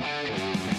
This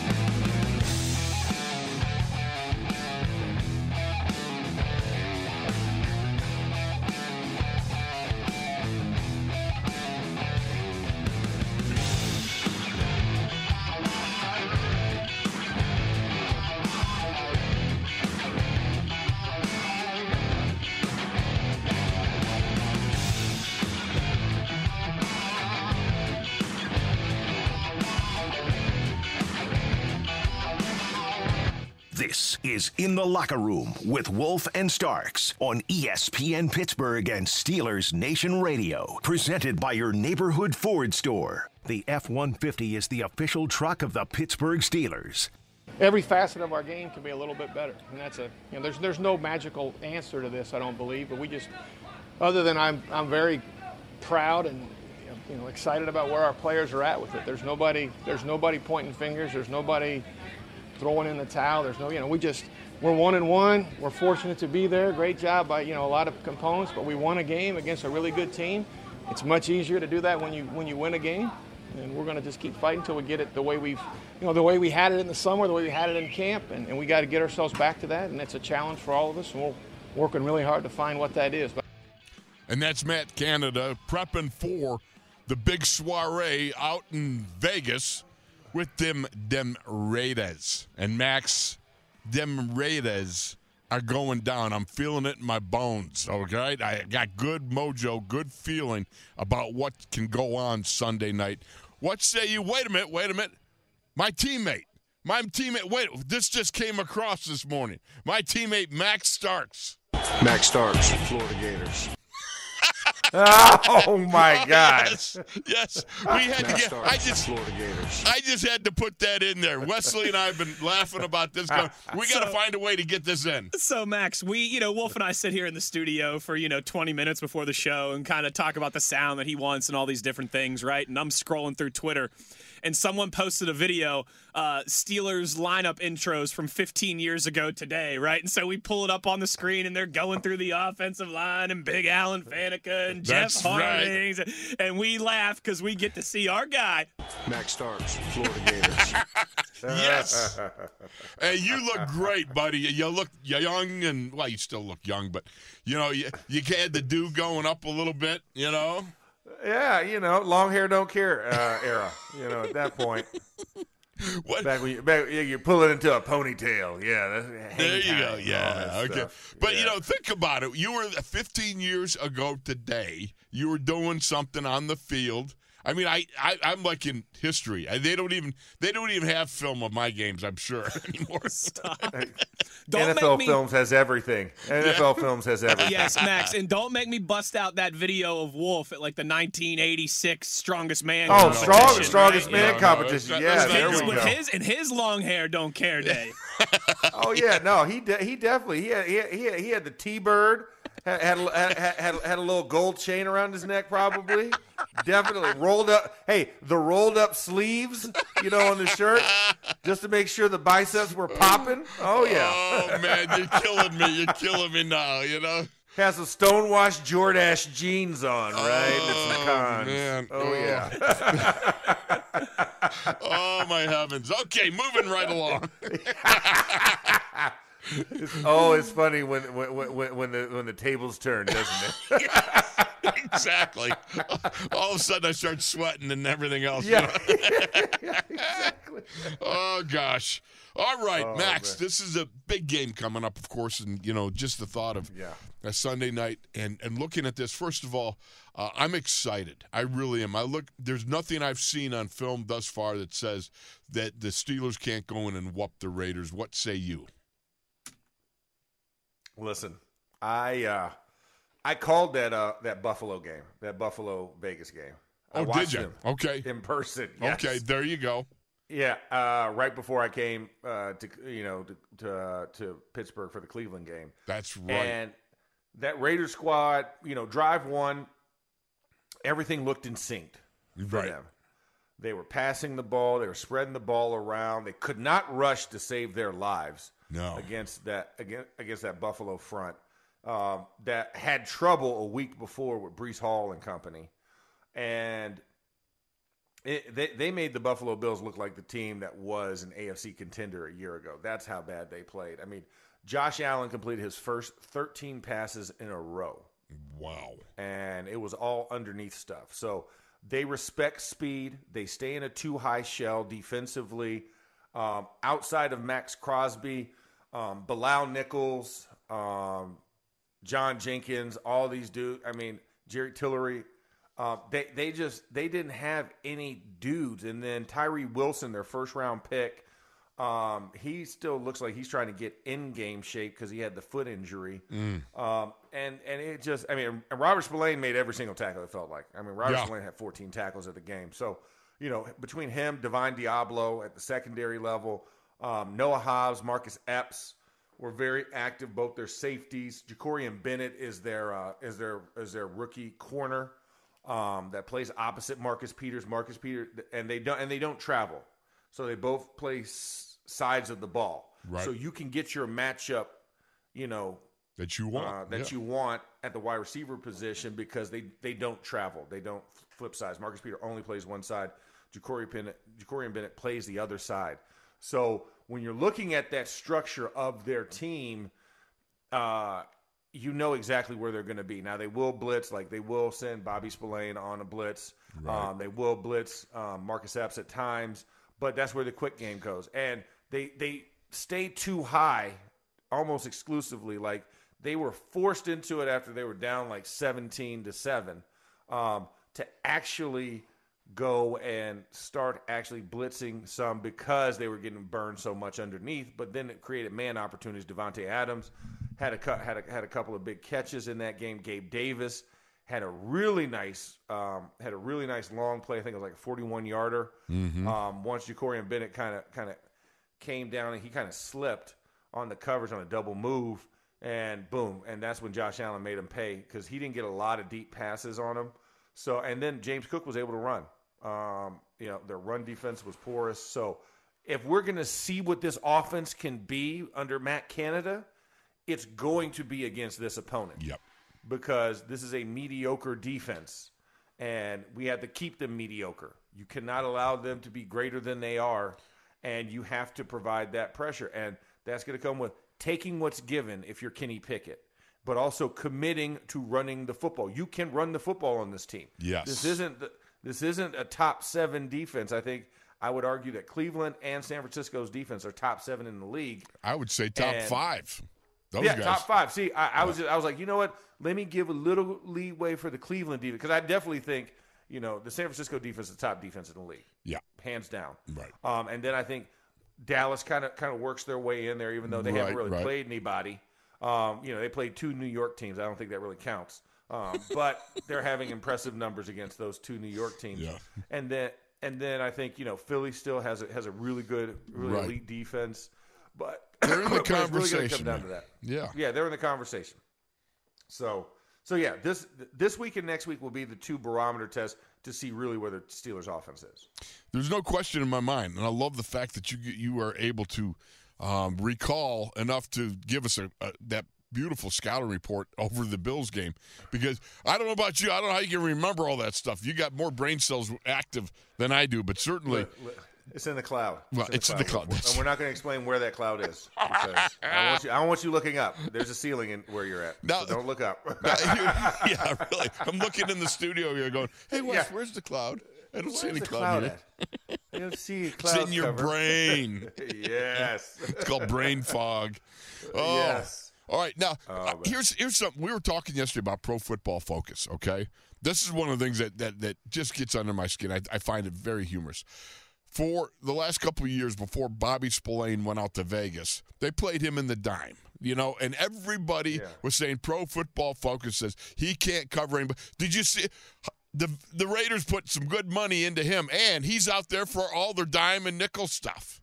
is In the Locker Room with Wolf and Starks on ESPN Pittsburgh and Steelers Nation Radio. Presented by your neighborhood Ford store. The F 150 is the official truck of the Pittsburgh Steelers. every facet of our game can be a little bit better. And that's a, you know, there's, there's no magical answer to this, I don't believe, but we just, other than I'm, I'm very proud and, you know, excited about where our players are at with it. There's nobody, there's nobody pointing fingers. There's nobody throwing in the towel. There's no, you know, we just, we're one and one. We're fortunate to be there. Great job by, you know, a lot of components, but we won a game against a really good team. It's much easier to do that when you, when you win a game and we're going to just keep fighting until we get it the way we've, you know, the way we had it in the summer, the way we had it in camp, and, and we got to get ourselves back to that, and it's a challenge for all of us, and we're working really hard to find what that is. And that's Matt Canada prepping for the big soiree out in Vegas with them them Raiders. And Max, them Raiders are going down. I'm feeling it in my bones. Okay, I got good mojo, good feeling about what can go on Sunday night. What say you? Wait a minute. Wait a minute. My teammate. My teammate. Wait. This just came across this morning. My teammate Max Starks. Max Starks, Florida Gators. Oh my gosh. Yes, yes. We had to get. I just. I just had to put that in there. Wesley and I have been laughing about this. Going, we got to So- find a way to get this in. So Max, we, you know, Wolf and I sit here in the studio for, you know, 20 minutes before the show and kind of talk about the sound that he wants and all these different things, right? And I'm scrolling through Twitter and someone posted a video, uh, Steelers lineup intros from 15 years ago today, right? And so we pull it up on the screen and they're going through the offensive line and Big Alan Faneca and That's Jeff right. And we laugh because we get to see our guy. Max Starks, Florida Gators. Yes. hey, you look great, buddy. You look young, and well, you still look young, but you know, you you had the dew going up a little bit. You know. Yeah, you know, long hair don't care uh, era. You know, at that point, What? back when you, back, you pull it into a ponytail. Yeah, There you go. time and all Yeah. Okay. stuff. But you know, think about it. You were 15 years ago today. You were doing something on the field. I mean, I, I I'm like in history. I, they don't even they don't even have film of my games. I'm sure anymore. Don't NFL make me Films has everything. NFL Films has everything. Yes, Max, and don't make me bust out that video of Wolf at like the 1986 Strongest Man. Oh, competition, strong, strongest right? man No, no, competition. let's- yeah, there His, we with go. his and his long hair don't care day. Oh yeah, no, he de- he definitely he he had, he had, he had the T bird. Had, had, a- had, had, a little gold chain around his neck, probably. Definitely rolled up. Hey, the rolled up sleeves, you know, on the shirt, just to make sure the biceps were popping. Oh yeah, Oh man, you're killing me. You're killing me now. You know. has some stonewashed Jordache jeans on, right? Oh, man. Oh Oh. yeah. Oh my heavens. Okay, moving right along. Oh, it's funny when when when when the when the tables turn, doesn't it? exactly. All of a sudden, I start sweating and everything else. you Yeah. exactly. Oh gosh. All right, Oh, Max. man. This is a big game coming up, of course, and you know, just the thought of Yeah. a Sunday night and and looking at this. First of all, uh, I'm excited. I really am. I look. There's nothing I've seen on film thus far that says that the Steelers can't go in and whoop the Raiders. What say you? Listen, I uh, I called that uh, that Buffalo game, that Buffalo Vegas game. I Oh, did you? Okay. in person. yes. Okay. There you go. Yeah, uh, right before I came uh, to you know to to, uh, to Pittsburgh for the Cleveland game, That's right. and that Raiders squad, you know, drive one, everything looked in sync for right. them. They were passing the ball, they were spreading the ball around. They could not rush to save their lives No. against that against, against that Buffalo front um, that had trouble a week before with Breece Hall and company, and It, they they made the Buffalo Bills look like the team that was an AFC contender a year ago. That's how bad they played. I mean, Josh Allen completed his first 13 passes in a row, Wow. and it was all underneath stuff. So they respect speed. They stay in a two high shell defensively. Um, outside of Maxx Crosby, um, Bilal Nichols, um, John Jenkins, all these dudes. I mean, Jerry Tillery. Uh, they they just they didn't have any dudes, and then Tyree Wilson, their first round pick, um, he still looks like he's trying to get in game shape because he had the foot injury. Um, and and it just I mean, and Robert Spillane made every single tackle. It felt like I mean, Robert Yeah. Spillane had 14 tackles at the game. So you know, between him, Divine Deablo at the secondary level, um, Noah Hobbs, Marcus Epps were very active. Both their safeties, Jakorian Bennett is their uh, is their is their rookie corner um, that plays opposite Marcus Peters. Marcus Peters, and they don't and they don't travel, so they both play s- sides of the ball. Right. So you can get your matchup, you know, That you want. uh, that yeah. you want at the wide receiver position because they they don't travel. They don't flip sides. Marcus Peter only plays one side. Ja'Cory Bennett, Jakorian Bennett plays the other side. So when you're looking at that structure of their team, uh, you know exactly where they're going to be. Now they will blitz, like they will send Bobby Spillane on a blitz. Um, they will blitz um, Marcus Epps at times, but that's where the quick game goes. And they they stay too high, almost exclusively. Like they were forced into it after they were down like seventeen to seven, um, to actually go and start actually blitzing some because they were getting burned so much underneath. But then it created man opportunities. Davante Adams had a had a, had a couple of big catches in that game. Gabe Davis had a really nice um, had a really nice long play. I think it was like a 41 yarder. Um, once Jakorian Bennett kind of kind of came down and he kind of slipped on the coverage on a double move, and boom, and that's when Josh Allen made him pay because he didn't get a lot of deep passes on him. So and then James Cook was able to run. Um, you know their run defense was porous. So if we're going to see what this offense can be under Matt Canada, it's going to be against this opponent Yep. because this is a mediocre defense and we have to keep them mediocre. You cannot allow them to be greater than they are and you have to provide that pressure and that's going to come with taking what's given if you're Kenny Pickett but also committing to running the football. You can run the football on this team. Yes. This isn't the, this isn't a top 7 defense. I think I would argue that Cleveland and San Francisco's defense are top 7 in the league I would say top And- five. Those yeah, guys. top five. See, I, I was I was like, you know what? Let me give a little leeway for the Cleveland defense because I definitely think you know the San Francisco defense is the top defense in the league, Yeah. hands down. Right. Um, and then I think Dallas kind of kind of works their way in there, even though they haven't really right. played anybody. Um, you know, they played two New York teams. I don't think that really counts. Um, but they're having impressive numbers against those two New York teams. Yeah. And then and then I think you know Philly still has a, has a really good, really Right. elite defense, but They're in the it's really conversation, come down man. to that. Yeah. Yeah, they're in the conversation. So, so yeah, this this week and next week will be the two barometer tests to see really where the Steelers' offense is. There's no question in my mind, and I love the fact that you you are able to um, recall enough to give us a, a that beautiful scouting report over the Bills game. Because I don't know about you, I don't know how you can remember all that stuff. You got more brain cells active than I do, but certainly. It's in the cloud. Well, it's in the cloud. And we're not going to explain where that cloud is. Because I don't, want you, I don't want you looking up. There's a ceiling in where you're at. No. so don't look up. yeah, really. I'm looking in the studio here, going, "Hey, Wes, Yeah. where's the cloud? I don't see any cloud, cloud here. I don't see a It's in your cover. brain. yes. It's called brain fog. Oh. Yes. All right. Now, Oh, here's here's something. We were talking yesterday about Pro Football Focus. Okay, this is one of the things that that, that just gets under my skin. I, I find it very humorous. For the last couple of years before Bobby Spillane went out to Vegas, they played him in the dime. You know, and everybody Yeah. was saying Pro Football Focus says he can't cover anybody. Did you see? The, the Raiders put some good money into him, and he's out there for all their dime and nickel stuff.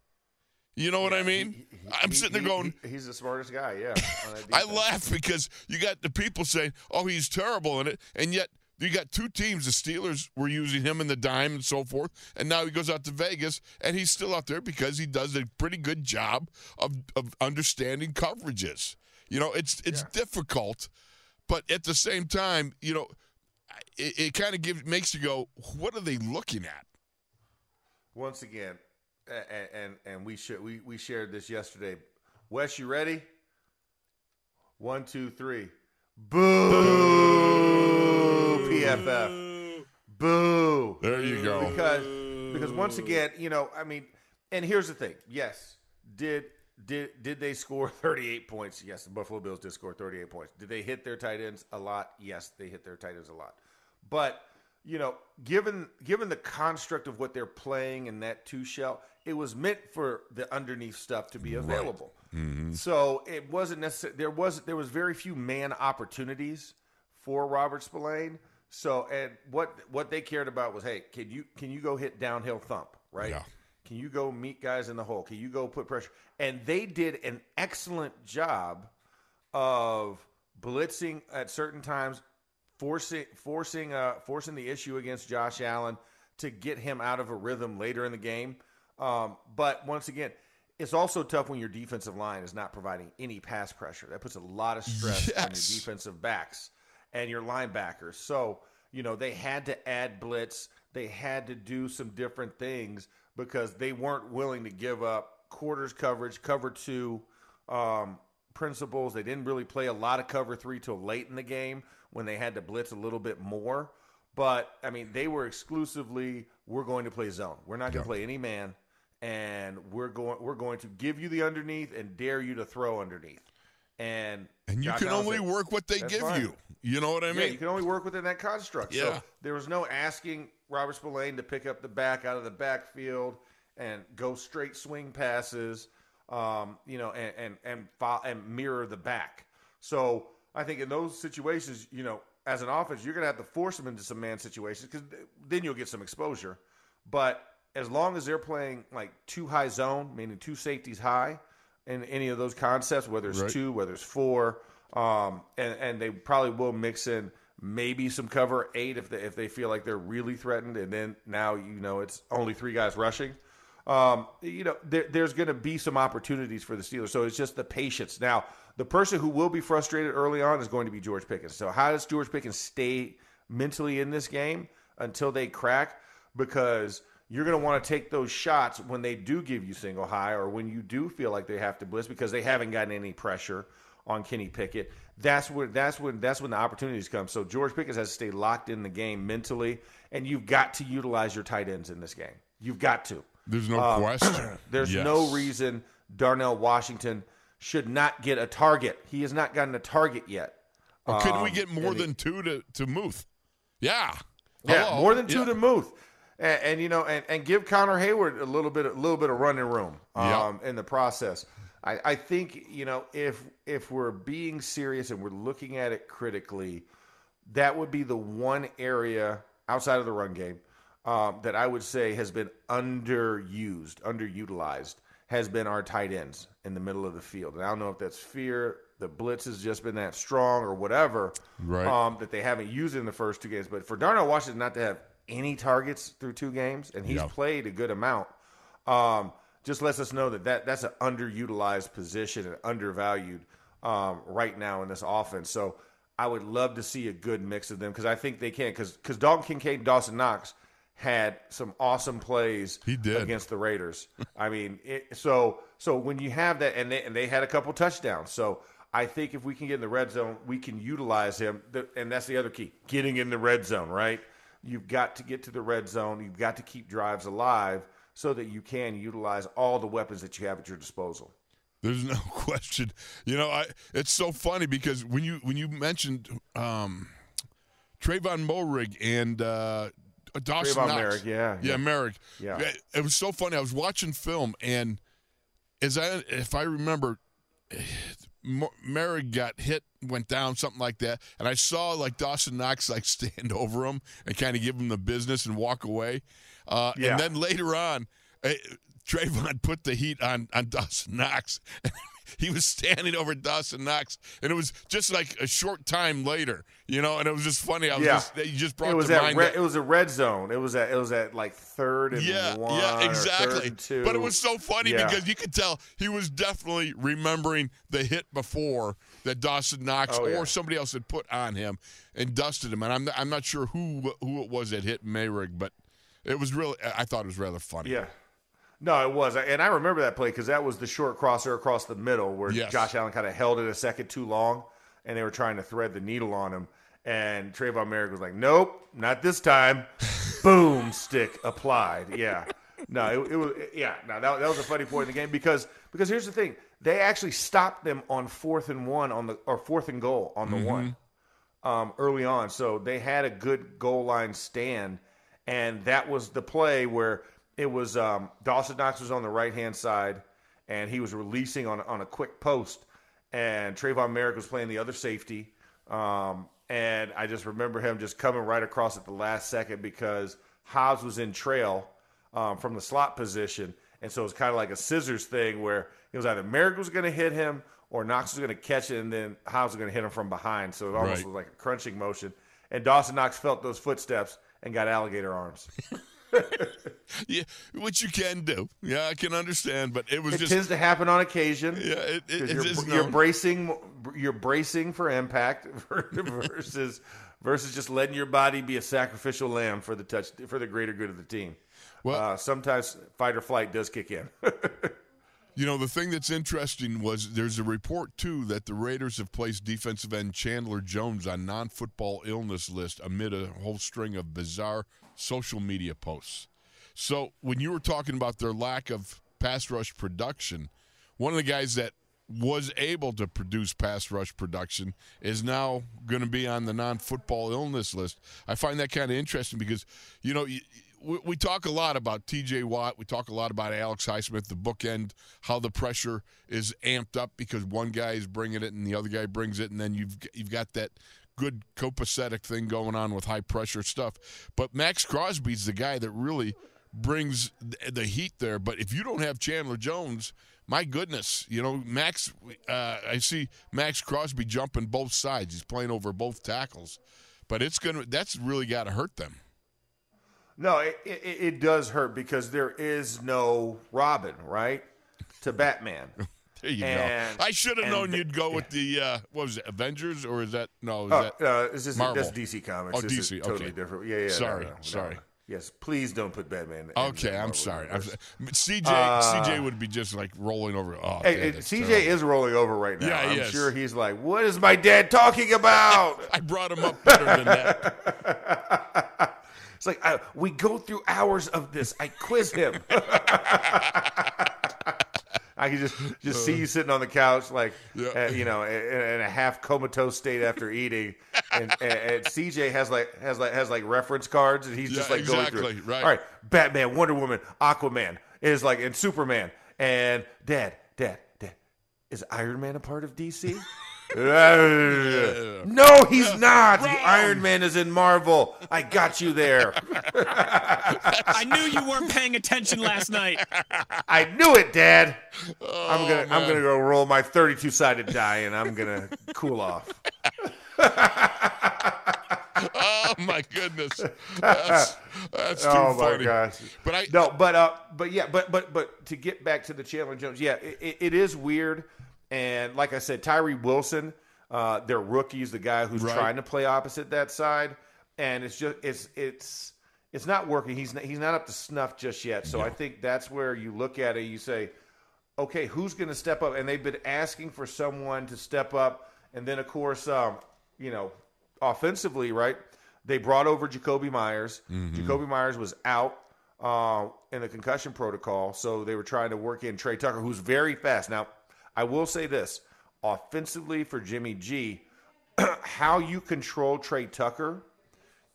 You know what I mean? He- he- I'm sitting there going, he- he's the smartest guy, yeah. I laugh because you got the people saying, "Oh, he's terrible in it," and yet you got two teams. The Steelers were using him in the dime and so forth, and now he goes out to Vegas and he's still out there because he does a pretty good job of of understanding coverages. You know, it's it's difficult, but at the same time, you know, it, it kind of gives makes you go, "What are they looking at?" once again, and and, and we sh- we we shared this yesterday. Wes, you ready? One, two, three. Boo! PFF. Boo! There you go. Because because once again, you know, I mean, and here's the thing. Yes, did did did they score 38 points? Yes, the Buffalo Bills did score 38 points. Did they hit their tight ends a lot? Yes, they hit their tight ends a lot. But you know, given given the construct of what they're playing in that two shell, it was meant for the underneath stuff to be available. So it wasn't necessary. There was there was very few man opportunities for Robert Spillane. So and what what they cared about was, hey, can you can you go hit downhill thump, right? Yeah. Can you go meet guys in the hole? Can you go put pressure? And they did an excellent job of blitzing at certain times, forcing forcing uh, forcing the issue against Josh Allen to get him out of a rhythm later in the game. Um, but once again, it's also tough when your defensive line is not providing any pass pressure. That puts a lot of stress on your defensive backs and your linebackers. So you know they had to add blitz. They had to do some different things because they weren't willing to give up quarters coverage, cover two um, principles. They didn't really play a lot of cover three till late in the game when they had to blitz a little bit more. But I mean, they were exclusively we're going to play zone. We're not going to play any man, and we're going we're going to give you the underneath and dare you to throw underneath. And And you Josh can Allen only said, work what they give fine." you. You know what I yeah, mean? you can only work within that construct. Yeah. So there was no asking Robert Spillane to pick up the back out of the backfield and go straight swing passes, um, you know, and and and, fo- and mirror the back. So I think in those situations, you know, as an offense, you're going to have to force them into some man situations because then you'll get some exposure. But as long as they're playing like two high zone, meaning two safeties high, in any of those concepts, whether it's Right. two, whether it's four, um, and and they probably will mix in maybe some cover eight if they if they feel like they're really threatened, and then now you know it's only three guys rushing. Um, you know, there, there's going to be some opportunities for the Steelers, so it's just the patience. Now, the person who will be frustrated early on is going to be George Pickens. So, how does George Pickens stay mentally in this game until they crack? Because you're going to want to take those shots when they do give you single high or when you do feel like they have to blitz because they haven't gotten any pressure on Kenny Pickett. That's when that's when that's when the opportunities come. So George Pickens has to stay locked in the game mentally, and you've got to utilize your tight ends in this game. You've got to. There's no Um, question. There's Yes. no reason Darnell Washington should not get a target. He has not gotten a target yet. Or couldn't we Um, get more and he- than two to, to Muth? Yeah. Yeah, Hello. more than two Yeah. to Muth, and, and you know, and, and give Connor Heyward a little bit, a little bit of running room um, in the process. I, I think you know if if we're being serious and we're looking at it critically, that would be the one area outside of the run game um, that I would say has been underused, underutilized, has been our tight ends in the middle of the field. And I don't know if that's fear, the blitz has just been that strong or whatever, Right. um, that they haven't used in the first two games. But for Darnell Washington not to have any targets through two games, and he's Yeah. played a good amount, um, just lets us know that, that that's an underutilized position and undervalued um, right now in this offense. So I would love to see a good mix of them because I think they can. Because because Dalton Kincaid and Dawson Knox had some awesome plays He did. against the Raiders. I mean, it, so so when you have that, and they and they had a couple touchdowns. So I think if we can get in the red zone, we can utilize him. And that's the other key: getting in the red zone. Right? You've got to get to the red zone. You've got to keep drives alive so that you can utilize all the weapons that you have at your disposal. There's no question. You know, I it's so funny because when you when you mentioned um, Tre'von Moehrig and uh, Dawson Tre'von Knox, Moehrig, yeah, yeah, yeah. Moehrig, Yeah. it, it was so funny. I was watching film and as I if I remember. Moehrig got hit, went down, something like that, and I saw like Dawson Knox like stand over him and kind of give him the business and walk away. Uh, Yeah. And then later on, uh, Tre'von put the heat on on Dawson Knox. he was standing over Dawson Knox, and it was just like a short time later, you know. And it was just funny. I was Yeah. just you just brought It was to at mind red, that- it was a red zone. It was at it was at like third and yeah, one. yeah, or exactly. But it was so funny Yeah. because you could tell he was definitely remembering the hit before that Dawson Knox Oh, or yeah. somebody else had put on him and dusted him. And I'm I'm not sure who who it was that hit Moehrig, but It was really. I thought it was rather funny. Yeah. No, it was, and I remember that play because that was the short crosser across the middle where Yes. Josh Allen kind of held it a second too long, and they were trying to thread the needle on him. And Tre'von Moehrig was like, "Nope, not this time." Boom, stick applied. Yeah, no, it, it was. Yeah, no, that, that was a funny point in the game because because here's the thing: they actually stopped them on fourth and one on the or fourth and goal on the one um, early on. So they had a good goal line stand, and that was the play where it was um, Dawson Knox was on the right hand side, and he was releasing on on a quick post, and Tre'von Moehrig was playing the other safety. Um, and I just remember him just coming right across at the last second because Hobbs was in trail um, from the slot position. And so it was kind of like a scissors thing where it was either Moehrig was going to hit him or Knox was going to catch it, and then Hobbs was going to hit him from behind. So it almost Right. was like a crunching motion. And Dawson Knox felt those footsteps and got alligator arms. Yeah, which you can do. Yeah, I can understand, but it was It just. tends to happen on occasion. yeah, it, it, you're, you're bracing you're bracing for impact versus versus just letting your body be a sacrificial lamb for the touch for the greater good of the team. Well- uh, sometimes fight or flight does kick in. You know, the thing that's interesting was there's a report, too, that the Raiders have placed defensive end Chandler Jones on non football illness list amid a whole string of bizarre social media posts. So, when you were talking about their lack of pass rush production, one of the guys that was able to produce pass rush production is now going to be on the non football illness list. I find that kind of interesting because, you know, we, we talk a lot about TJ Watt. We talk a lot about Alex Highsmith, the bookend, how the pressure is amped up because one guy is bringing it and the other guy brings it, and then you've you've got that good copacetic thing going on with high pressure stuff. But Maxx Crosby's the guy that really brings the heat there. But if you don't have Chandler Jones, my goodness, you know Max. Uh, I see Maxx Crosby jumping both sides. He's playing over both tackles, but it's gonna. That's really got to hurt them. No, it, it, it does hurt because there is no Robin, right? To Batman. There you And- go. I should have known the- you'd go with the uh, what was it, Avengers, or is that no? Is Oh, that uh, it's just, Marvel? that's DC Comics. Oh, This is DC, totally okay. different. Yeah, yeah. Sorry, no, no, sorry. no. Yes, please don't put Batman. in okay? the I'm sorry. I'm. CJ Uh, CJ would be just like rolling over. Oh, Hey, CJ terrible. is rolling over right now. Yeah, I'm is. sure he's like, "What is my dad talking about?" I brought him up better than that. It's like I, we go through hours of this. I quiz him. I can just just see you sitting on the couch, like Yeah. uh, you know, in, in a half comatose state after eating, and, and, and CJ has like has like has like reference cards, and he's just Yeah, like going through. exactly, right. All right, Batman, Wonder Woman, Aquaman is like, and Superman, and Dad, Dad, Dad, is Iron Man a part of DC? no, he's not. The Iron Man is in Marvel. I got you there. I knew you weren't paying attention last night. I knew it, Dad. I'm gonna I'm gonna go roll my 32 sided die and I'm gonna cool off. oh my goodness, that's, that's too oh my gosh. But I No, but uh, but yeah, but but but to get back to the Chandler Jones, yeah, it, it, it is weird. And like I said, Tyree Wilson, uh, their rookies, the guy who's Right. trying to play opposite that side, and it's just it's it's it's not working. He's not, he's not up to snuff just yet. So I think that's where you look at it. You say, okay, who's going to step up? And they've been asking for someone to step up. And then, of course, um, you know, offensively, right? They brought over Jakobi Meyers. Jakobi Meyers was out uh, in the concussion protocol, so they were trying to work in Tre Tucker, who's very fast. Now, I will say this: offensively for Jimmy G, how you control Tre Tucker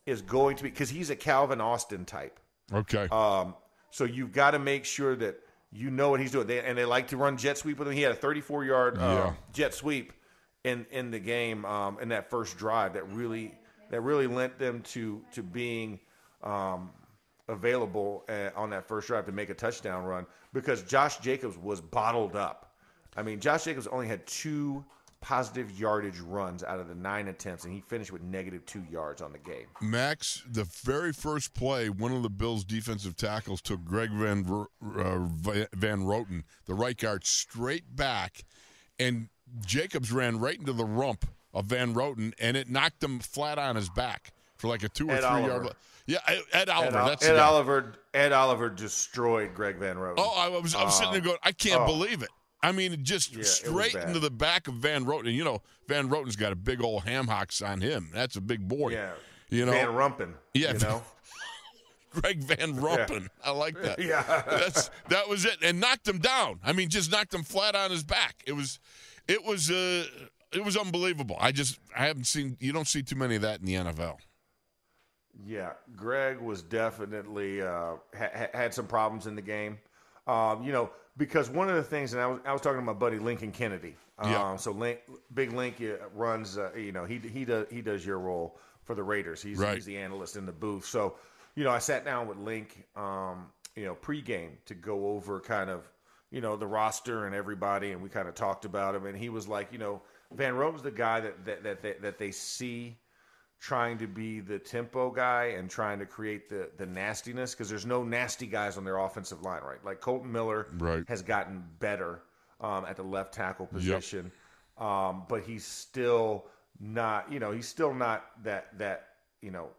is going to be because he's a Calvin Austin type. okay. Um, so you've got to make sure that you know what he's doing. They, and they like to run jet sweep with him. He had a 34 yard uh, Yeah. jet sweep in in the game um, in that first drive that really that really lent them to to being um, available uh, on that first drive to make a touchdown run because Josh Jacobs was bottled up. I mean, Josh Jacobs only had two positive yardage runs out of the nine attempts, and he finished with negative two yards on the game. Max, the very first play, one of the Bills' defensive tackles took Greg Van uh, Van Roten, the right guard, straight back, and Jacobs ran right into the rump of Van Roten, and it knocked him flat on his back for like a two or Ed three Oliver. yard. Yeah, Ed Ed, Oliver. Ol- that's Ed. Oliver. Ed Oliver destroyed Greg Van Roten. Oh, I was, I was sitting there going, I can't oh. believe it. I mean, just Yeah, straight into the back of Van Roten. And, you know, Van Roten's got a big old ham hocks on him. That's a big boy. yeah. You know, Van Rumpen. Yeah. You know. Greg Van Rumpen. I like that. Yeah. That's that was it, and knocked him down. I mean, just knocked him flat on his back. It was, it was, uh, it was unbelievable. I just, I haven't seen. You don't see too many of that in the NFL. Yeah, Greg was definitely uh, ha- had some problems in the game. Um, you know, because one of the things, and I was I was talking to my buddy Lincoln Kennedy. Um, Yeah. So Link, Big Link uh, runs. Uh, you know, he he does he does your role for the Raiders. He's Right. he's the analyst in the booth. So, you know, I sat down with Link, um, you know, pregame to go over kind of you know the roster and everybody, and we kind of talked about him. And he was like, you know, Van Roten's the guy that that that they, that they see trying to be the tempo guy and trying to create the the nastiness because there's no nasty guys on their offensive line, right? Like Kolton Miller Right. has gotten better um, at the left tackle position, um, but he's still not, you know, he's still not that that you know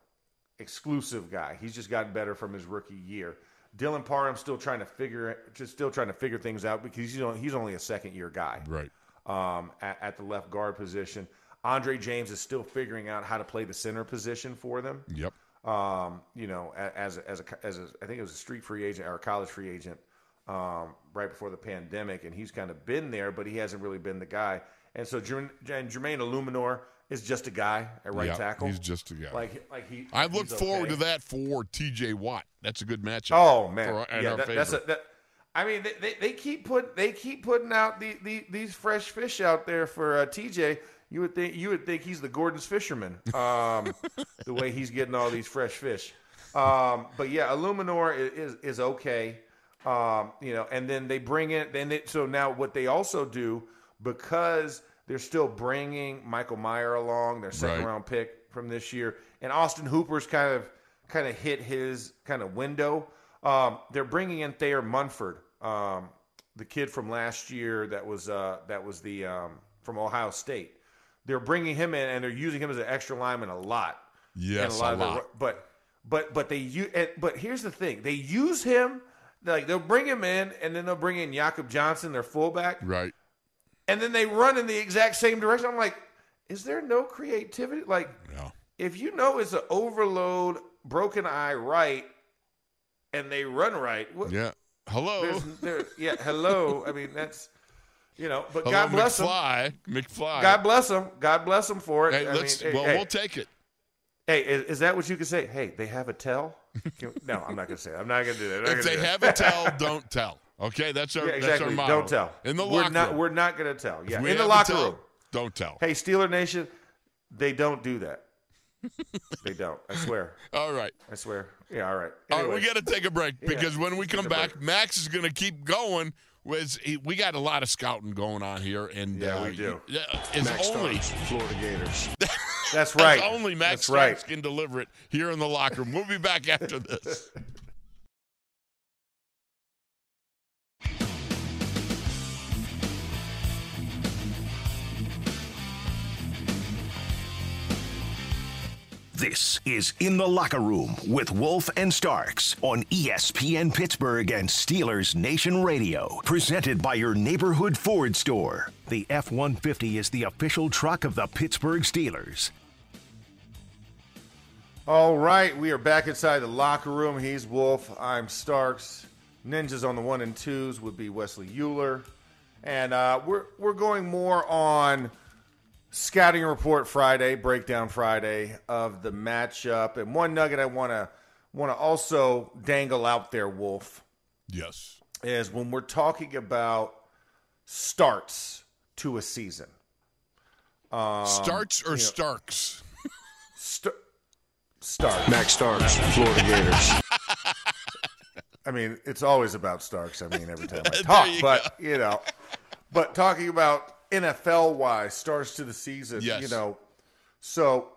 exclusive guy. He's just gotten better from his rookie year. Dylan Parham's still trying to figure just still trying to figure things out because he's only, he's only a second year guy Right. um, at, at the left guard position. Andre James is still figuring out how to play the center position for them. Yep. Um, you know, as a, as a, as a, I think it was a street free agent or a college free agent um, right before the pandemic, and he's kind of been there, but he hasn't really been the guy. And so Jermaine, and Jermaine Eluemunor is just a guy at right Yeah, tackle. He's just a guy. like like he. I look forward okay. to that for T.J. Watt. That's a good matchup. Oh man, yeah, that, that's a, that. I mean, they, they, they keep put they keep putting out the, the these fresh fish out there for uh, TJ. You would think you would think he's the Gorton's fisherman, um, the way he's getting all these fresh fish. Um, but yeah, Eluemunor is is, is okay, um, you know. And then they bring in then they, so now what they also do because they're still bringing Michael Mayer along, their second Right. round pick from this year, and Austin Hooper's kind of kind of hit his kind of window. Um, they're bringing in Thayer Munford, um, the kid from last year that was uh, that was the um, from Ohio State. They're bringing him in and they're using him as an extra lineman a lot. Yes, a of their- lot. but but but they use. But here's the thing: they use him. Like they'll bring him in, and then they'll bring in Jakob Johnson, their fullback, Right. and then they run in the exact same direction. I'm like, is there no creativity? Like, if you know it's an overload, broken eye right, and they run right, what, Yeah. Hello. there, yeah, hello. I mean, that's you know, but Hello, God bless them. McFly. McFly. God bless them. God bless them for it. Hey, I let's, mean, well, hey, we'll take it. hey, is, is that what you can say? Hey, they have a tell. Can- no, I'm not gonna say. That. I'm not gonna do that. If they have a tell, don't tell. Okay, that's our yeah, that's our motto. Don't tell. In the we're locker not. room. We're not gonna tell. Yeah, in the locker tell, room. Don't tell. Hey, Steeler Nation, they don't do that. they don't. I swear. All right. I swear. Yeah. All right. All right, we got to take a break because when we come back, break. Max is going to keep going. Was he, we got a lot of scouting going on here, and Yeah, uh, we do. Yeah, it's Max only Starks, Florida Gators. That's right. it's only Max That's right. Can deliver it here in the locker room. We'll be back after this. This is In the Locker Room with Wolf and Starks on ESPN Pittsburgh and Steelers Nation Radio. Presented by your neighborhood Ford store. The F 150 is the official truck of the Pittsburgh Steelers. All right, we are back inside the locker room. He's Wolf. I'm Starks. Ninjas on the one and twos would be Wesley Euler, and uh, we're we're going more on scouting report Friday, breakdown Friday of the matchup. And one nugget I want to want to also dangle out there, Wolf, Yes. is when we're talking about starts to a season. Um, Starts or Starks? St- start. Max Starks, Florida Gators. I mean, it's always about Starks. I mean, every time I talk, you but you know, but talking about NFL wise starts to the season, Yes. you know. So,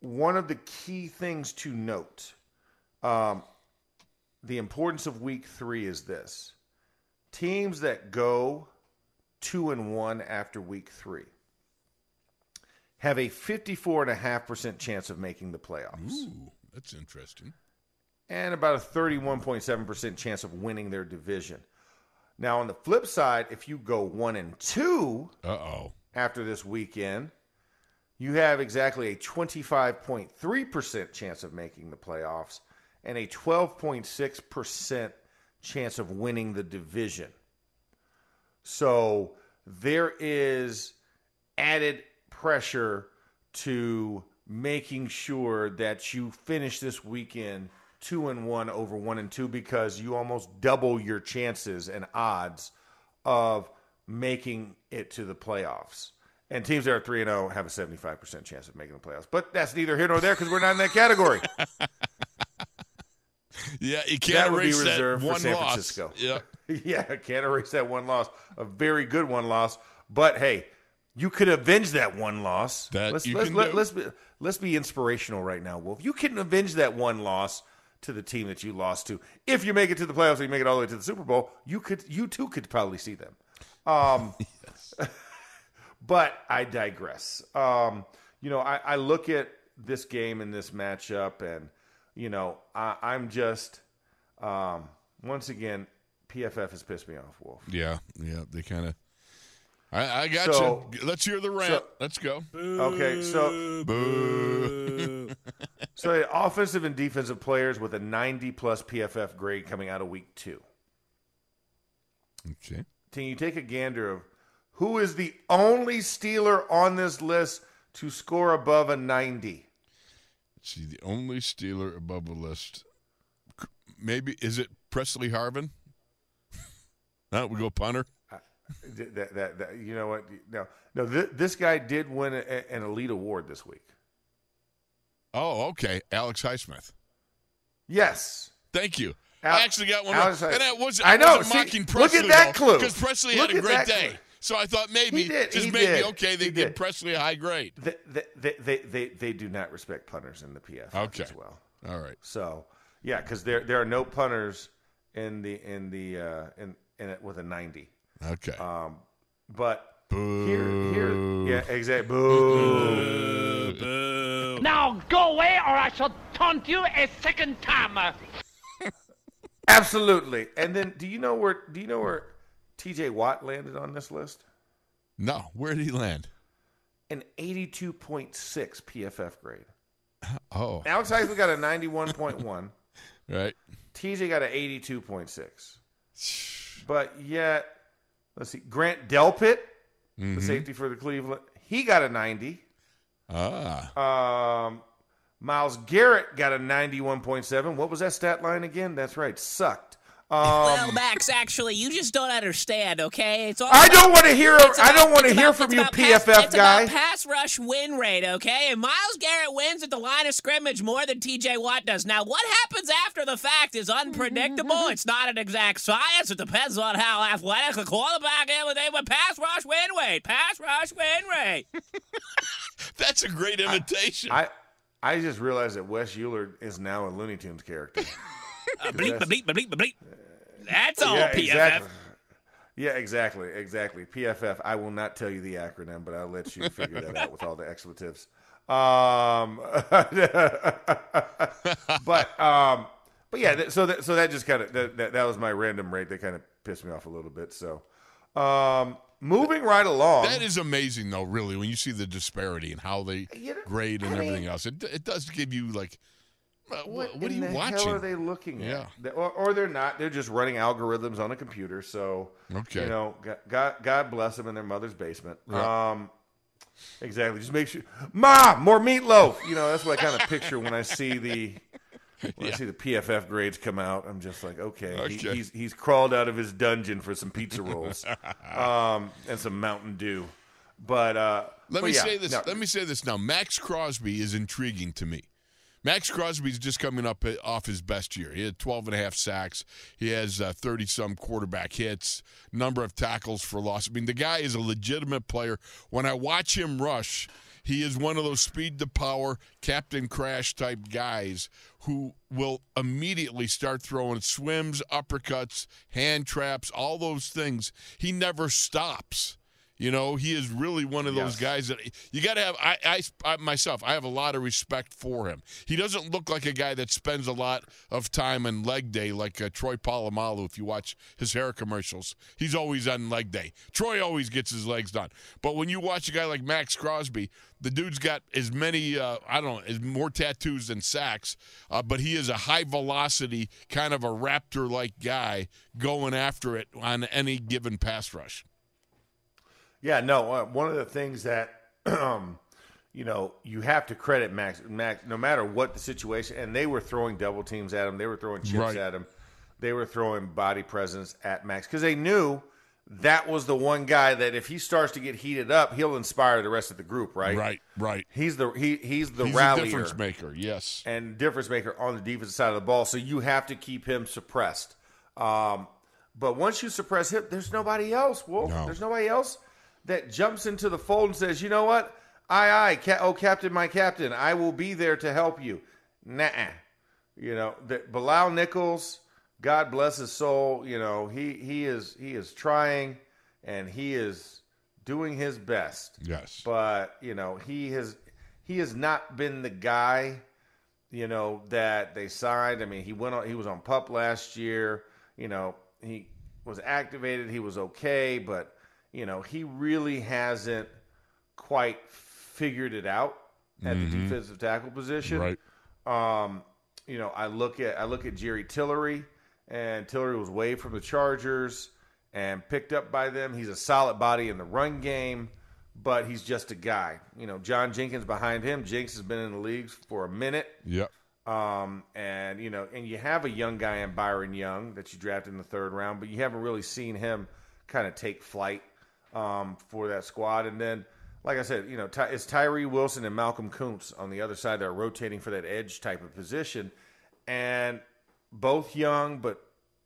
one of the key things to note, um, the importance of Week Three is this: teams that go two and one after Week Three have a fifty-four and a half percent chance of making the playoffs. Ooh, That's interesting. and about a 31.7% chance of winning their division. Now, on the flip side, if you go one and two Uh oh. after this weekend, you have exactly a 25.3% chance of making the playoffs and a 12.6% chance of winning the division. So there is added pressure to making sure that you finish this weekend two and one over one and two because you almost double your chances and odds of making it to the playoffs. And teams that are three and zero have a seventy five percent chance of making the playoffs. But that's neither here nor there because we're not in that category. Yeah, you That can't be erase that reserved for one San loss. Francisco. Yeah. yeah, can't erase that one loss. A very good one loss. But hey, you could avenge that one loss. That let's you let's can let, do. let's be let's be inspirational right now, Wolf. You can avenge that one loss to the team that you lost to. If you make it to the playoffs, or you make it all the way to the Super Bowl, you could you too could probably see them. Um, but I digress. Um, you know, I, I look at this game and this matchup, and you know, I, I'm just um, once again, PFF has pissed me off, Wolf. Yeah, yeah. They kind of. I, I got So- you. Let's hear the rant. so- Let's go. Okay, so Boo. so offensive and defensive players with a 90 plus PFF grade coming out of week two. Okay. Can you take a gander of who is the only Steeler on this list to score above a 90? See, the only Steeler above the list. Maybe is it Presley Harvin? no, we go punter. That, that, that, you know what? No, no. Th- this guy did win a, an elite award this week. Oh, okay. Alex Highsmith. Yes. Thank you. Al- I actually got one. Alex and that was I I know, wasn't see, mocking look at Presley that clue. because Presley Look had a great day. clue. So I thought maybe He did, just he maybe did, okay they he give did. Presley a high grade. They, they, they, they, they, do not respect punters in the PFF Okay. as well. All right. So yeah, because there there are no punters in the in the uh, in in it with a ninety. Okay. Um, but Boo. here here yeah exactly. Boo. Now go away or I shall taunt you a second time. Absolutely. And then do you know where do you know where T.J. Watt landed on this list? no, where did he land? An eighty-two point six PFF grade. Oh, Alex Highsmith got a ninety-one point one. right. TJ got an 82.6. But yet, let's see, Grant Delpit, the safety for the Cleveland, he got a 90. Ah, Um, Myles Garrett got a 91.7. What was that stat line again? That's right, sucked. Um, well, Max, actually, you just don't understand, okay? It's all I don't want to hear. It's I don't want to hear about- from you, about pass- PFF it's guy. about pass rush win rate, okay? And Myles Garrett wins at the line of scrimmage more than T.J. Watt does. Now, what happens after the fact is unpredictable. it's not an exact science. It depends on how athletic the quarterback is. They but pass rush win rate, pass rush win rate. that's a great imitation. I I just realized that Wes Euler is now a Looney Tunes character. Uh, bleep, bleep, bleep, bleep, bleep. That's all, yeah, PFF. exactly. Yeah, exactly, exactly. PFF. I will not tell you the acronym, but I'll let you figure that out with all the expletives. Um, but um, but yeah. th- So that so that just kind of that, that that was my random rate that kind of pissed me off a little bit. So, um, moving right along. that is amazing, though. Really, when you see the disparity and how they You know, grade and I mean- everything else, it it does give you like, uh, what, what are you the watching? hell are they looking at? They- Or, or they're not. They're just running algorithms on a computer. So, Okay. you know, God, God, bless them in their mother's basement. Yeah. Um, exactly. Just make sure, Ma, more meatloaf. You know, that's what I kind of picture when I see the when I see the PFF grades come out. I'm just like, okay, he- he's he's crawled out of his dungeon for some pizza rolls, um, and some Mountain Dew. But uh, Let but me yeah, say this. no. Let me say this now. Maxx Crosby is intriguing to me. Maxx Crosby's just coming up uh, off his best year. He had 12 and a half sacks. He has 30 some quarterback hits, number of tackles for loss. I mean, the guy is a legitimate player. When I watch him rush, he is one of those speed to power, Captain Crash type guys who will immediately start throwing swims, uppercuts, hand traps, all those things. He never stops. You know, he is really one of those Yes. guys that you got to have. I, I, I myself, I have a lot of respect for him. He doesn't look like a guy that spends a lot of time on leg day like uh, Troy Polamalu. If you watch his hair commercials, he's always on leg day. Troy always gets his legs done. But when you watch a guy like Maxx Crosby, the dude's got as many, uh, I don't know, as more tattoos than sacks, uh, but he is a high velocity, kind of a raptor like guy going after it on any given pass rush. Yeah, no. Uh, one of the things that um, you know you have to credit Max. Max, no matter what the situation, and they were throwing double teams at him. They were throwing chips Right. at him. They were throwing body presence at Max because they knew that was the one guy that if he starts to get heated up, he'll inspire the rest of the group. Right. Right, right. He's the he he's the He's rallier difference maker. Yes. and difference maker on the defensive side of the ball. So you have to keep him suppressed. Um, but once you suppress him, there's nobody else. Wolf. No. There's nobody else that jumps into the fold and says, "You know what? Aye, aye, ca- oh, captain, my captain, I will be there to help you." Nah, you know that Bilal Nichols. God bless his soul. You know he he is he is trying and he is doing his best Yes. but you know he has he has not been the guy you know that they signed i mean he went on he was on pup last year you know he was activated he was okay but you know he really hasn't quite figured it out at the defensive tackle position Right. um, you know, I look at I look at Jerry Tillery, and Tillery was waived from the Chargers and picked up by them. He's a solid body in the run game, but he's just a guy. You know, John Jenkins behind him. Jenks has been in the leagues for a minute. Yep. Um, and you know, and you have a young guy in Byron Young that you drafted in the third round, but you haven't really seen him kind of take flight um, for that squad. And then, like I said, you know, Ty- it's Tyree Wilson and Malcolm Koonce on the other side that are rotating for that edge type of position, and both young, but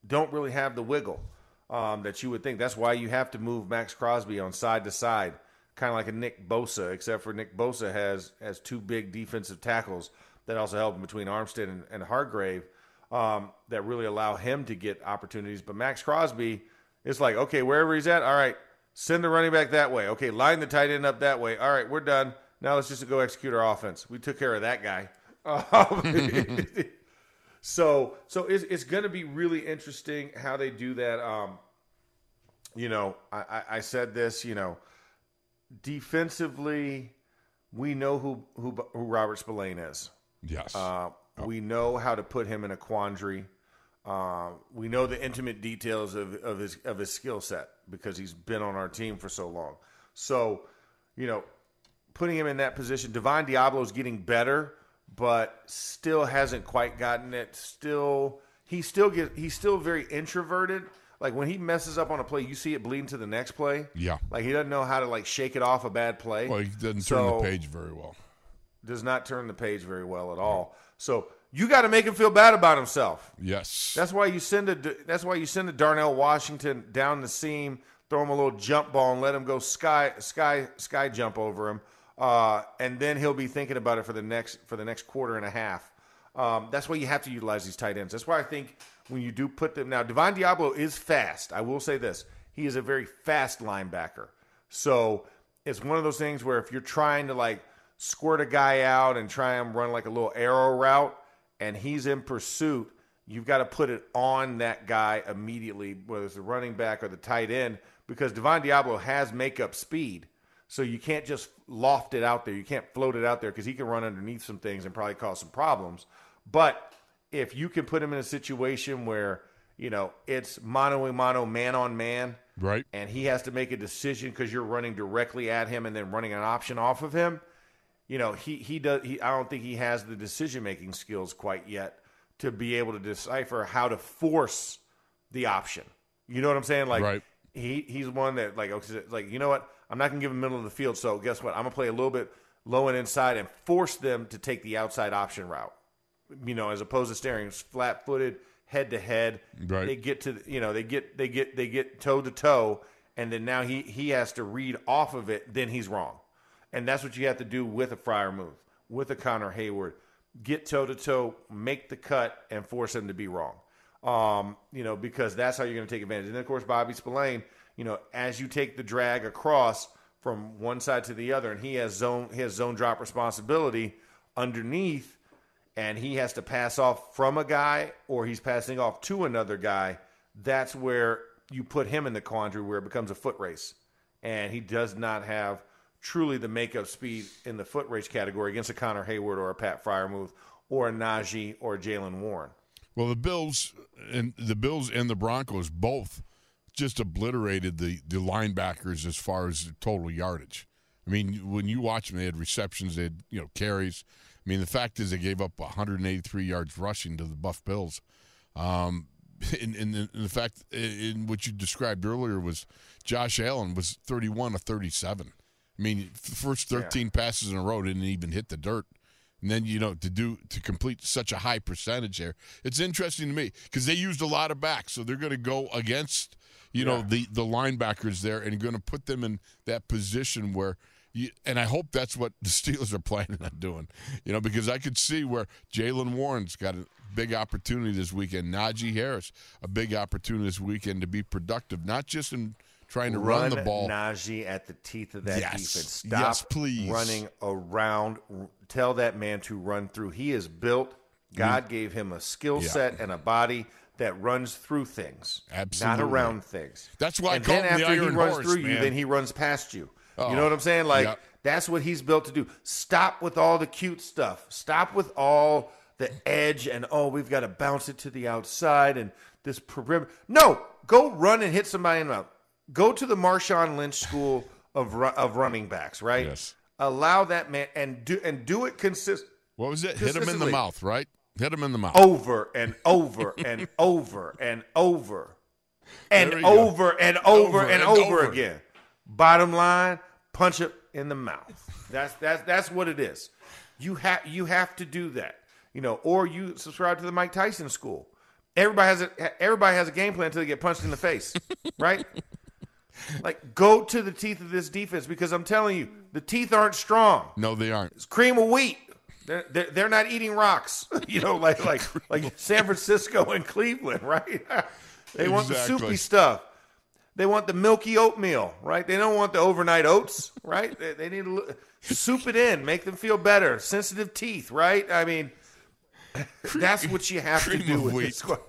don't really have the wiggle um, that you would think. That's why you have to move Maxx Crosby on side to side, kind of like a Nick Bosa, except for Nick Bosa has has two big defensive tackles that also help him between Armstead and, and Hargrave um, that really allow him to get opportunities. But Maxx Crosby is like, okay, wherever he's at, all right, send the running back that way. Okay, line the tight end up that way. All right, we're done. Now let's just go execute our offense. We took care of that guy. Um, so so it's, it's going to be really interesting how they do that. Um, you know, I, I, I said this. You know, defensively, we know who who, who Robert Spillane is. Yes. Uh, We know how to put him in a quandary. Uh, we know the intimate details of, of his of his skill set because he's been on our team for so long. So, you know, putting him in that position, Divine Deablo's getting better, but still hasn't quite gotten it. Still, he still get he's still very introverted. Like when he messes up on a play, you see it bleeding to the next play. Yeah. Like he doesn't know how to like shake it off a bad play well, he doesn't turn So- the page very well. does not turn the page very well at all. So you got to make him feel bad about himself. Yes. That's why you send a that's why you send a Darnell Washington down the seam, throw him a little jump ball, and let him go sky sky sky jump over him, uh, and then he'll be thinking about it for the next for the next quarter and a half. Um, that's why you have to utilize these tight ends. That's why I think when you do put them now, Divine Deablo is fast. I will say this: he is a very fast linebacker. So it's one of those things where if you're trying to like squirt a guy out and try and run like a little arrow route, and he's in pursuit, you've got to put it on that guy immediately, whether it's the running back or the tight end, because Divine Deablo has makeup speed. So you can't just loft it out there. You can't float it out there because he can run underneath some things and probably cause some problems. But if you can put him in a situation where, you know, it's mano a mano, man on man, right. and he has to make a decision because you're running directly at him and then running an option off of him, you know, he he does. He, I don't think he has the decision making skills quite yet to be able to decipher how to force the option. You know what I'm saying? Like Right. he he's one that like okay, like you know what? I'm not gonna give him middle of the field. So guess what? I'm gonna play a little bit low and inside and force them to take the outside option route. You know, as opposed to staring flat footed, head to head. Right. They get to you know they get they get they get toe to toe, and then now he he has to read off of it. Then he's wrong, and that's what you have to do with a Freiermuth, with a Connor Heyward. Get toe to toe, make the cut, and force him to be wrong. Um, you know, because that's how you're going to take advantage. And then, of course, Bobby Spillane, you know, as you take the drag across, from one side to the other, and he has zone he has zone drop responsibility underneath, and he has to pass off from a guy or he's passing off to another guy. That's where you put him in the quandary where it becomes a foot race, and he does not have truly the makeup speed in the foot race category against a Connor Heyward or a Pat Freiermuth or a Najee or Jaylen Warren. Well, the Bills and the Bills and the Broncos both just obliterated the the linebackers as far as total yardage. I mean, when you watch them, they had receptions, they had you know carries. I mean, the fact is they gave up 183 yards rushing to the Buff Bills. Um, and, and, the, and the fact in what you described earlier was Josh Allen was 31 to 37. I mean, first 13 passes in a row didn't even hit the dirt. And then you know to do to complete such a high percentage there, it's interesting to me because they used a lot of backs, so they're going to go against you know the the linebackers there and going to put them in that position where. You, and I hope that's what the Steelers are planning on doing, you know, because I could see where Jaylen Warren's got a big opportunity this weekend. Najee Harris, a big opportunity this weekend to be productive, not just in trying to run, the ball. Najee at the teeth of that Yes. defense. Stop Yes, please. running around. Tell that man to run through. He is built. God gave him a skill Yeah. set and a body that runs through things, Absolutely. not around things. That's why I and call then him the after he runs Horse, through you, man. then he runs past you. Oh, you know oh. what I'm saying? Like yep. that's what he's built to do. Stop with all the cute stuff. Stop with all the edge and oh, we've got to bounce it to the outside and this perimeter. No, go run and hit somebody in the mouth. Go to the Marshawn Lynch school of of running backs, right? Yes. Allow that man and do and do it consist What was it? Hit him in the mouth, right? Hit him in the mouth. over and over and over and over and we go. over and over, Over and, and over, over. again. Bottom line, punch it in the mouth. That's that's that's what it is. You have you have to do that. You know, or you subscribe to the Mike Tyson school. Everybody has a everybody has a game plan until they get punched in the face, right? Like go to the teeth of this defense because I'm telling you, the teeth aren't strong. No, they aren't. It's cream of wheat. They're, they're, they're not eating rocks, you know, like like like San Francisco and Cleveland, right? they want the soupy stuff. They want the milky oatmeal, right? They don't want the overnight oats, right? They, they need to soup it in, make them feel better. Sensitive teeth, right? I mean, that's what you have to do with wheat. this squad.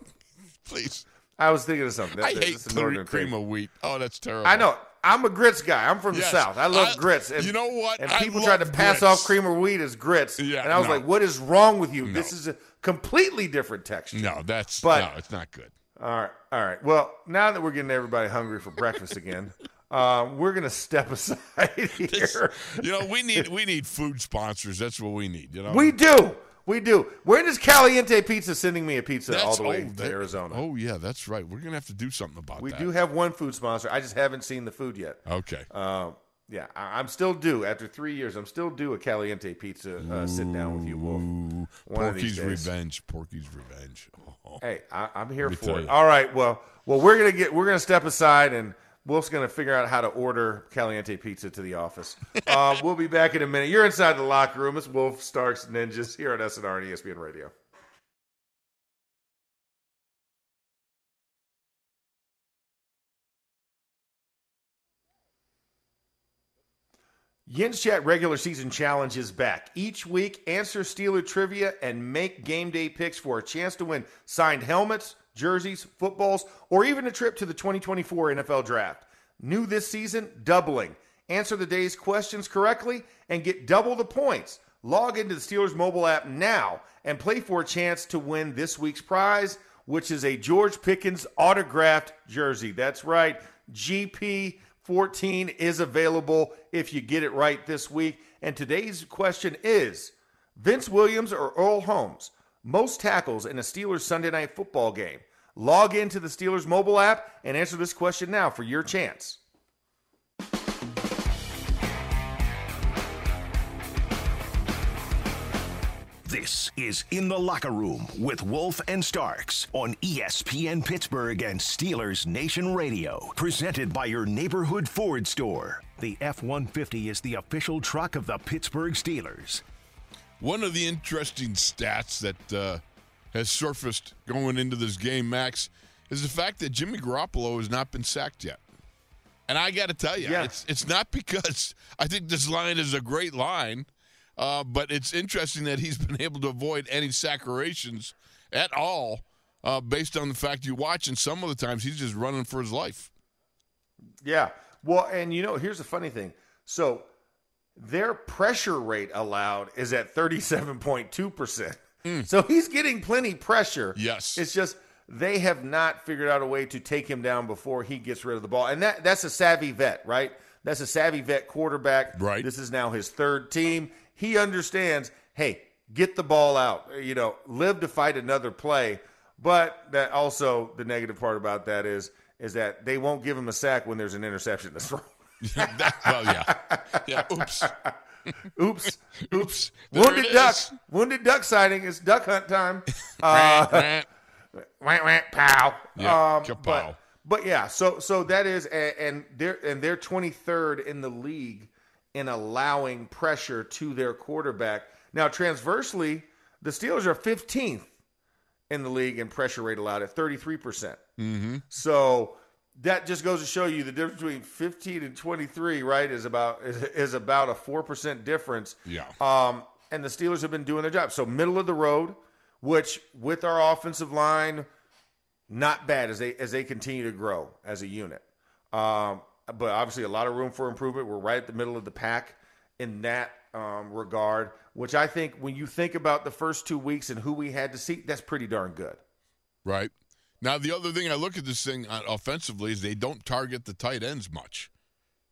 Please. I was thinking of something. I That- hate that's a cream thing. of wheat. Oh, that's terrible. I know. I'm a grits guy. I'm from Yes. the South. I love I- grits. And, you know what? And people try to pass grits. off cream of wheat as grits. Yeah, and I was no. like, what is wrong with you? This is a completely different texture. No, that's But- no, it's not good. All right. All right. Well, now that we're getting everybody hungry for breakfast again, uh, we're going to step aside here. You know, we need we need food sponsors. That's what we need. You know, We do. We do. When is Caliente Pizza sending me a pizza That's- all the way oh, to that- Arizona? Oh yeah, that's right. We're gonna have to do something about we that. We do have one food sponsor. I just haven't seen the food yet. Okay. Um, yeah, I, I'm still due after three years. I'm still due a Caliente pizza uh, sit down with you, Wolf. One Porky's revenge. Porky's revenge. Oh. Hey, I, I'm here for it. you. All right, well, well, we're gonna get we're gonna step aside and Wolf's gonna figure out how to order Caliente pizza to the office. uh, we'll be back in a minute. You're inside the locker room. It's Wolf Starks and Ninjas here at SNR and ESPN Radio. Yin's Chat regular season challenge is back. Each week, answer Steeler trivia and make game day picks for a chance to win signed helmets, jerseys, footballs, or even a trip to the 2024 NFL Draft. New this season, doubling. Answer the day's questions correctly and get double the points. Log into the Steelers mobile app now and play for a chance to win this week's prize, which is a George Pickens autographed jersey. That's right, GP 14 is available if you get it right this week. And today's question is Vince Williams or Earl Holmes, most tackles in a Steelers Sunday night football game? Log into the Steelers mobile app and answer this question now for your chance. This is In the Locker Room with Wolf and Starks on ESPN Pittsburgh and Steelers Nation Radio. Presented by your neighborhood Ford store. The F 150 is the official truck of the Pittsburgh Steelers. One of the interesting stats that uh, has surfaced going into this game, Max, is the fact that Jimmy Garoppolo has not been sacked yet. And I got to tell you, Yeah. it's it's not because I think this line is a great line, uh, but it's interesting that he's been able to avoid any sacrations at all, uh, based on the fact you watch. And some of the times he's just running for his life. Yeah. Well, and you know, here's the funny thing. So their pressure rate allowed is at 37.2%. Hmm. So he's getting plenty pressure. Yes. It's just they have not figured out a way to take him down before he gets rid of the ball. And that that's a savvy vet, right? That's a savvy vet quarterback. Right. This is now his third team. He understands, hey, get the ball out. You know, live to fight another play. But that also the negative part about that is is that they won't give him a sack when there's an interception to throw. That- well, yeah, yeah. Oops, Oops. oops. Wounded duck. Wounded duck sighting. It's duck hunt time. Uh, wah, wah, pow. Yeah, Um, but, but yeah, so so that is and, and they're and they're 23rd in the league in allowing pressure to their quarterback. Now, transversely, the Steelers are 15th in the league in pressure rate allowed at 33%. percent Mm-hmm. So that just goes to show you the difference between 15 and 23, right? Is about is, is about a four percent difference. Yeah. Um, and the Steelers have been doing their job. So middle of the road, which with our offensive line, not bad as they as they continue to grow as a unit. Um, but obviously a lot of room for improvement. We're right at the middle of the pack in that um, regard, which I think when you think about the first two weeks and who we had to see, that's pretty darn good. Right. Now, the other thing I look at this thing uh, offensively is they don't target the tight ends much.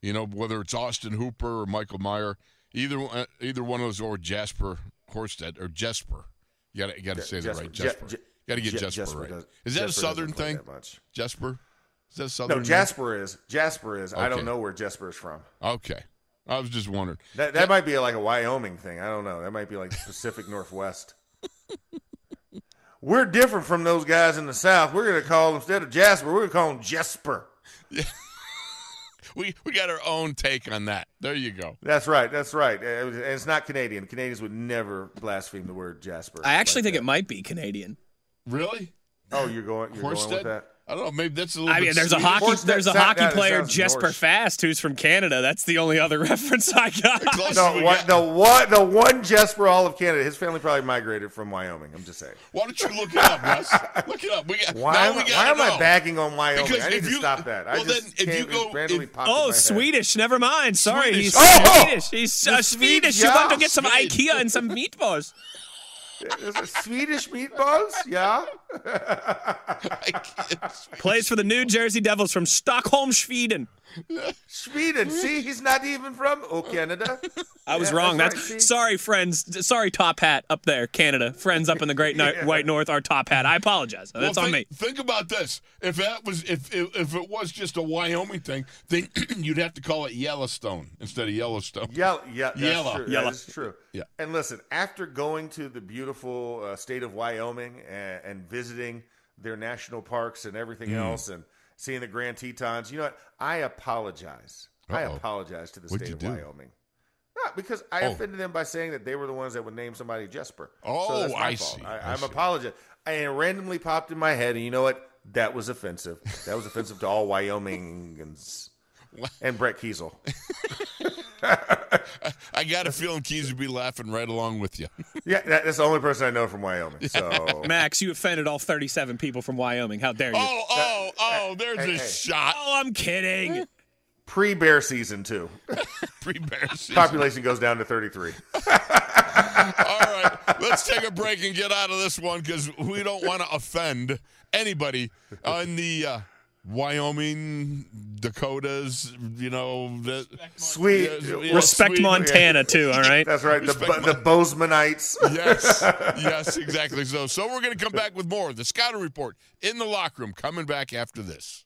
You know, whether it's Austin Hooper or Michael Mayer, either uh, either one of those, or Jasper Horsted or Jesper. You got to got to say that right, Je- Jesper. Je- got to get Je- Jesper, Jesper right. does- is that Jesper a southern thing? that. Jesper. Is that southern? No, name? Jasper is. Jasper is. I don't know where Jasper is from. Okay, I was just wondering. That that might be like a Wyoming thing. I don't know. That might be like Pacific Northwest. We're different from those guys in the South. We're going to call instead of Jasper, we're going to call him Jesper. We we got our own take on that. There you go. That's right. That's right. Uh, it was- And it's not Canadian. Canadians would never blaspheme the word Jasper. I actually like think that. it might be Canadian. Really, Oh, you're going. You're going with Horsted? that. I don't know. Maybe that's a little. I mean, bit there's a hockey there's a that- hockey that player Jesper Norse. Fast who's from Canada. That's the only other reference I got. No, what, got. the one, the one Jesper all of Canada. His family probably migrated from Wyoming. I'm just saying. Why don't you look it up, Russ? Look it up. We got, Why, am, we I, gotta why am I bagging on Wyoming? Because I need if to you- stop that. I well, just then if you go- randomly if- Oh, my head. Swedish. Never mind. Sorry, Swedish. he's Oh! Swedish. He's uh, Swede- Swedish. You want to get some Swede. IKEA and some meatballs. Swedish meatballs? Yeah. I can't- Plays for the New Jersey Devils from Stockholm, Sweden. Sweden. See, he's not even from oh Canada. I was Yeah, wrong. that's That's, right, see? sorry, friends. Sorry, top hat up there, Canada. Friends up in the Great Ni- White North are top hat. I apologize. That's well, on think, me. Think about this. If that was if if, if it was just a Wyoming thing, then you'd have to call it Yellowstone instead of Yellowstone. Yellow, yeah, that's Yellow. true. Yellow. That is true. Yeah. And listen, after going to the beautiful uh, state of Wyoming and, and visiting their national parks and everything Mm. else, and seeing the Grand Tetons, you know what? I apologize. I Uh-oh. apologize to the What'd state of do? Wyoming. Not because I Oh. offended them by saying that they were the ones that would name somebody Jesper. Oh, so that's my I fault. see. I, I I'm see. apologizing. And it randomly popped in my head, and you know what? That was offensive. That was offensive to all Wyomingans and Brett Keisel. I got a feeling Keys would be laughing right along with you. Yeah, that's the only person I know from Wyoming. So Max, you offended all 37 people from Wyoming. How dare you? Oh, oh, oh! There's hey, a hey. shot. Oh, I'm kidding. pre-bear season two, Pre-bear season. population goes down to 33. All right, let's take a break and get out of this one because we don't want to offend anybody on the uh, Wyoming, Dakotas. You know, the, Sweet. Yeah, yeah. Respect Sweden. Montana, too, all right? That's right. The, Respect the Bozemanites. yes, yes, exactly. So, so we're going to come back with more of the scouting report in the locker room. Coming back after this.